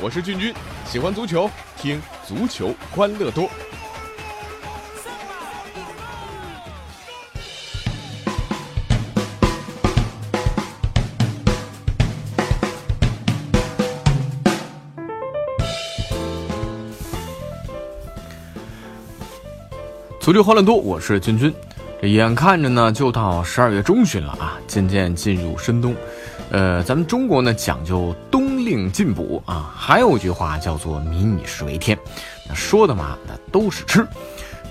我是俊君，喜欢足球，听足球欢乐多。足球欢乐多，我是君君。这眼看着呢，就到十二月中旬了啊，渐渐进入深冬。呃，咱们中国呢讲究冬令进补啊，还有一句话叫做“民以食为天”。那说的嘛，那都是吃。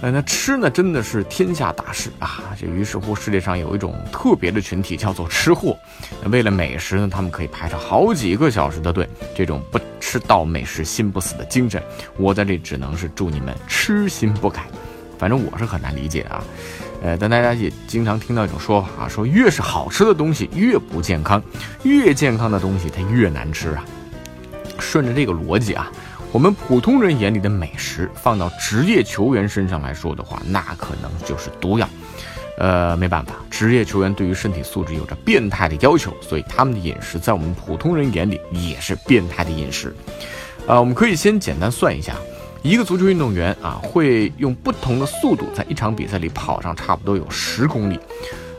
呃，那吃呢，真的是天下大事啊。这于是乎，世界上有一种特别的群体叫做吃货。为了美食呢，他们可以排上好几个小时的队。这种不吃到美食心不死的精神，我在这只能是祝你们痴心不改。反正我是很难理解啊，呃，但大家也经常听到一种说法啊，说越是好吃的东西越不健康，越健康的东西它越难吃啊。顺着这个逻辑啊，我们普通人眼里的美食，放到职业球员身上来说的话，那可能就是毒药。呃，没办法，职业球员对于身体素质有着变态的要求，所以他们的饮食在我们普通人眼里也是变态的饮食。呃，我们可以先简单算一下。一个足球运动员啊，会用不同的速度在一场比赛里跑上差不多有十公里，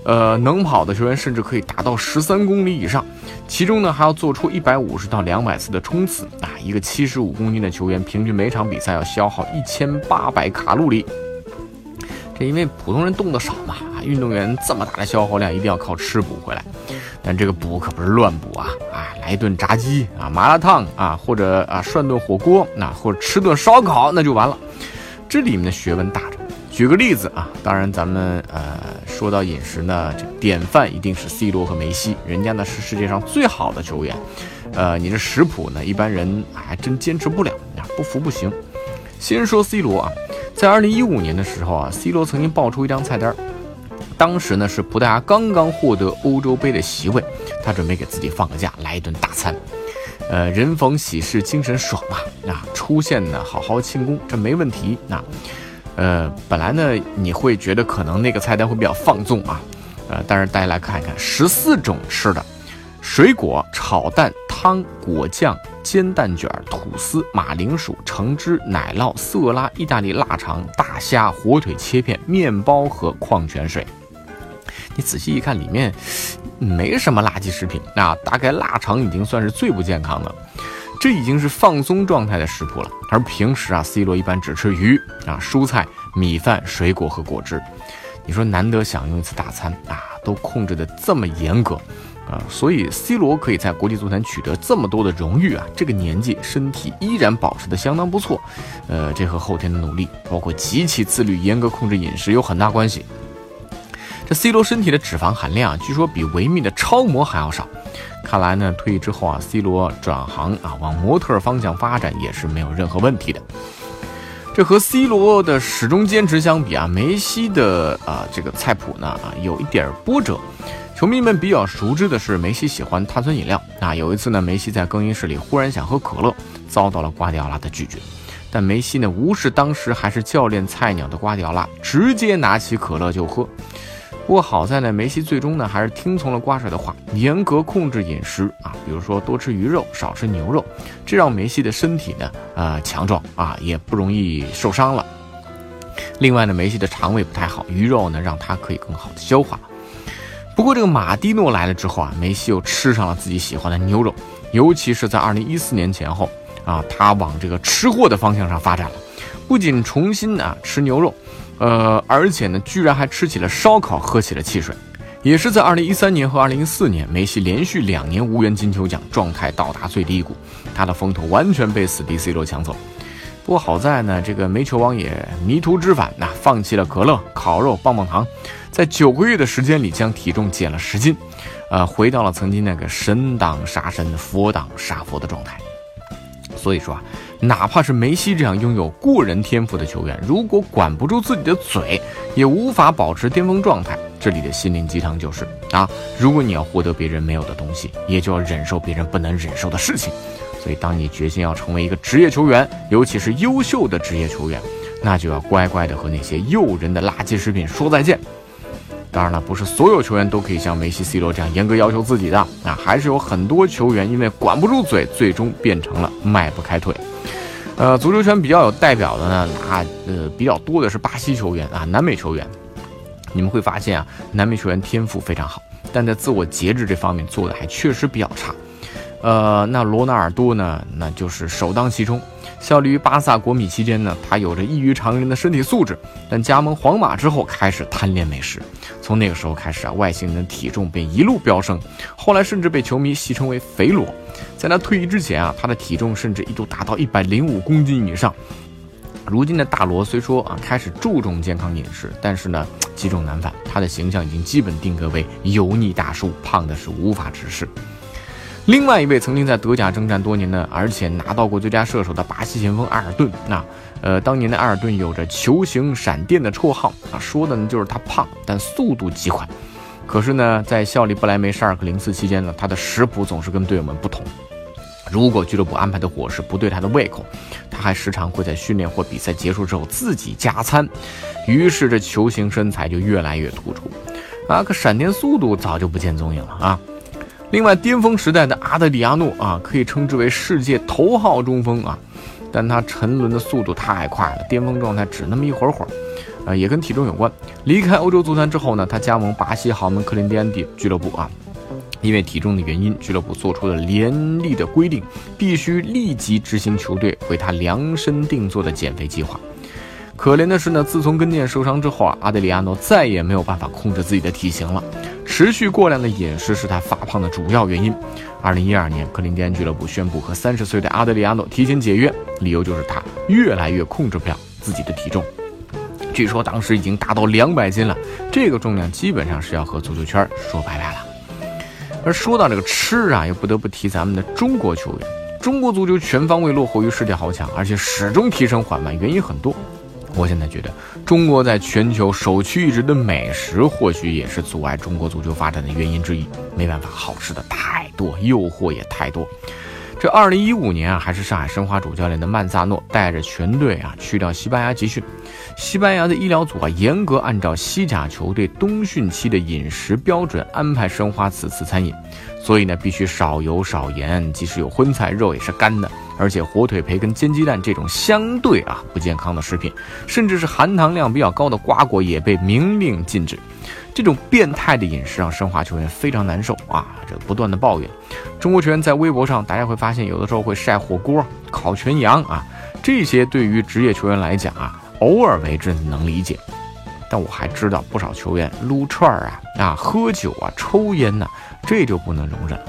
呃，能跑的球员甚至可以达到十三公里以上，其中呢还要做出一百五十到两百次的冲刺啊。一个七十五公斤的球员，平均每场比赛要消耗一千八百卡路里。这因为普通人动得少嘛，运动员这么大的消耗量，一定要靠吃补回来。但这个补可不是乱补啊，来一顿炸鸡啊，麻辣烫啊，或者啊涮顿火锅，那或者吃顿烧烤，那就完了。这里面的学问大着。举个例子啊，当然咱们呃说到饮食呢，这典范一定是 C 罗和梅西，人家呢是世界上最好的球员。呃，你这食谱呢，一般人还真坚持不了，不服不行。先说 C 罗啊。在二零一五年的时候啊，C 罗曾经爆出一张菜单，当时呢是葡萄牙刚刚获得欧洲杯的席位，他准备给自己放个假，来一顿大餐。呃，人逢喜事精神爽嘛，啊，出现呢好好庆功，这没问题。那，呃，本来呢你会觉得可能那个菜单会比较放纵啊，呃，但是大家来看一看，十四种吃的，水果炒蛋。汤、果酱、煎蛋卷、吐司、马铃薯、橙汁、奶酪、色拉、意大利腊肠、大虾、火腿切片、面包和矿泉水。你仔细一看，里面没什么垃圾食品啊，大概腊肠已经算是最不健康的。这已经是放松状态的食谱了。而平时啊，C 罗一般只吃鱼啊、蔬菜、米饭、水果和果汁。你说难得享用一次大餐啊，都控制的这么严格。啊，所以 C 罗可以在国际足坛取得这么多的荣誉啊，这个年纪身体依然保持的相当不错，呃，这和后天的努力，包括极其自律、严格控制饮食有很大关系。这 C 罗身体的脂肪含量据说比维密的超模还要少，看来呢，退役之后啊，C 罗转行啊往模特方向发展也是没有任何问题的。这和 C 罗的始终坚持相比啊，梅西的啊这个菜谱呢啊有一点波折。球迷们比较熟知的是，梅西喜欢碳酸饮料。那有一次呢，梅西在更衣室里忽然想喝可乐，遭到了瓜迪奥拉的拒绝。但梅西呢，无视当时还是教练菜鸟的瓜迪奥拉，直接拿起可乐就喝。不过好在呢，梅西最终呢还是听从了瓜帅的话，严格控制饮食啊，比如说多吃鱼肉，少吃牛肉，这让梅西的身体呢啊强壮啊，也不容易受伤了。另外呢，梅西的肠胃不太好，鱼肉呢让他可以更好的消化。不过这个马蒂诺来了之后啊，梅西又吃上了自己喜欢的牛肉，尤其是在二零一四年前后啊，他往这个吃货的方向上发展了，不仅重新啊吃牛肉，呃，而且呢，居然还吃起了烧烤，喝起了汽水。也是在二零一三年和二零一四年，梅西连续两年无缘金球奖，状态到达最低谷，他的风头完全被死敌 C 罗抢走。不过好在呢，这个煤球王也迷途知返，那放弃了可乐、烤肉、棒棒糖，在九个月的时间里将体重减了十斤，呃，回到了曾经那个神挡杀神、佛挡杀佛的状态。所以说啊，哪怕是梅西这样拥有过人天赋的球员，如果管不住自己的嘴，也无法保持巅峰状态。这里的心灵鸡汤就是啊，如果你要获得别人没有的东西，也就要忍受别人不能忍受的事情。所以，当你决心要成为一个职业球员，尤其是优秀的职业球员，那就要乖乖的和那些诱人的垃圾食品说再见。当然了，不是所有球员都可以像梅西、C 罗这样严格要求自己的啊，还是有很多球员因为管不住嘴，最终变成了迈不开腿。呃，足球圈比较有代表的呢，啊呃比较多的是巴西球员啊，南美球员。你们会发现啊，南美球员天赋非常好，但在自我节制这方面做的还确实比较差。呃，那罗纳尔多呢，那就是首当其冲。效力于巴萨、国米期间呢，他有着异于常人的身体素质，但加盟皇马之后开始贪恋美食。从那个时候开始啊，外星人的体重便一路飙升，后来甚至被球迷戏称为“肥罗”。在他退役之前啊，他的体重甚至一度达到一百零五公斤以上。如今的大罗虽说啊开始注重健康饮食，但是呢积重难返，他的形象已经基本定格为油腻大叔，胖的是无法直视。另外一位曾经在德甲征战多年的，而且拿到过最佳射手的巴西前锋埃尔顿，那呃当年的埃尔顿有着球形闪电的绰号啊，说的呢就是他胖，但速度极快。可是呢，在效力不莱梅沙尔克零四期间呢，他的食谱总是跟队友们不同。如果俱乐部安排的伙食不对他的胃口，他还时常会在训练或比赛结束之后自己加餐，于是这球形身材就越来越突出。啊，可闪电速度早就不见踪影了啊！另外，巅峰时代的阿德里亚诺啊，可以称之为世界头号中锋啊，但他沉沦的速度太快了，巅峰状态只那么一会儿会儿。啊，也跟体重有关。离开欧洲足坛之后呢，他加盟巴西豪门克林蒂安蒂俱乐部啊。因为体重的原因，俱乐部做出了严厉的规定，必须立即执行球队为他量身定做的减肥计划。可怜的是呢，自从跟腱受伤之后啊，阿德里亚诺再也没有办法控制自己的体型了。持续过量的饮食是他发胖的主要原因。二零一二年，克林蒂安俱乐部宣布和三十岁的阿德里亚诺提前解约，理由就是他越来越控制不了自己的体重。据说当时已经达到两百斤了，这个重量基本上是要和足球圈说拜拜了。而说到这个吃啊，又不得不提咱们的中国球员。中国足球全方位落后于世界豪强，而且始终提升缓慢，原因很多。我现在觉得，中国在全球首屈一指的美食，或许也是阻碍中国足球发展的原因之一。没办法，好吃的太多，诱惑也太多。这二零一五年啊，还是上海申花主教练的曼萨诺带着全队啊去到西班牙集训。西班牙的医疗组啊，严格按照西甲球队冬训期的饮食标准安排申花此次餐饮，所以呢，必须少油少盐，即使有荤菜，肉也是干的，而且火腿、培根、煎鸡蛋这种相对啊不健康的食品，甚至是含糖量比较高的瓜果也被明令禁止。这种变态的饮食让申花球员非常难受啊，这不断的抱怨。中国球员在微博上，大家会发现有的时候会晒火锅、烤全羊啊，这些对于职业球员来讲啊。偶尔为之能理解，但我还知道不少球员撸串儿啊、啊喝酒啊、抽烟呐，这就不能容忍了。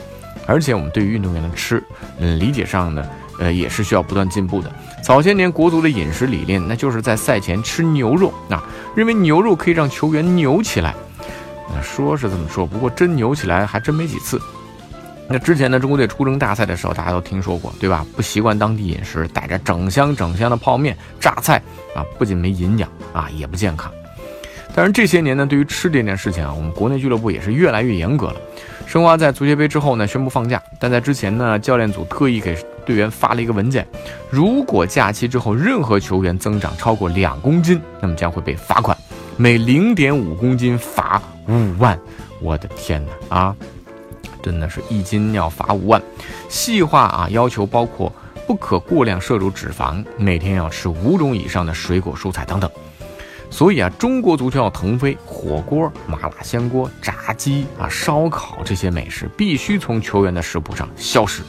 而且我们对于运动员的吃，嗯，理解上呢，呃，也是需要不断进步的。早些年国足的饮食理念，那就是在赛前吃牛肉啊，认为牛肉可以让球员牛起来。那说是这么说，不过真牛起来还真没几次。那之前呢，中国队出征大赛的时候，大家都听说过，对吧？不习惯当地饮食，带着整箱整箱的泡面、榨菜啊，不仅没营养啊，也不健康。但是这些年呢，对于吃这件事情啊，我们国内俱乐部也是越来越严格了。申花在足协杯之后呢，宣布放假，但在之前呢，教练组特意给队员发了一个文件：如果假期之后任何球员增长超过两公斤，那么将会被罚款，每零点五公斤罚五万。我的天哪啊！真的是一斤要罚五万，细化啊，要求包括不可过量摄入脂肪，每天要吃五种以上的水果蔬菜等等。所以啊，中国足球要腾飞，火锅、麻辣香锅、炸鸡啊、烧烤这些美食必须从球员的食谱上消失。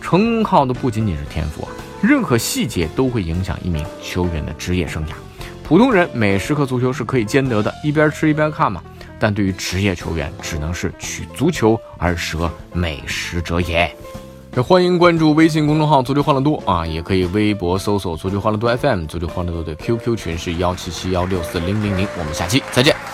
成靠的不仅仅是天赋啊，任何细节都会影响一名球员的职业生涯。普通人美食和足球是可以兼得的，一边吃一边看嘛。但对于职业球员，只能是取足球而舍美食者也。欢迎关注微信公众号“足球欢乐多”啊，也可以微博搜索“足球欢乐多 FM”，足球欢乐多的 QQ 群是幺七七幺六四零零零。我们下期再见。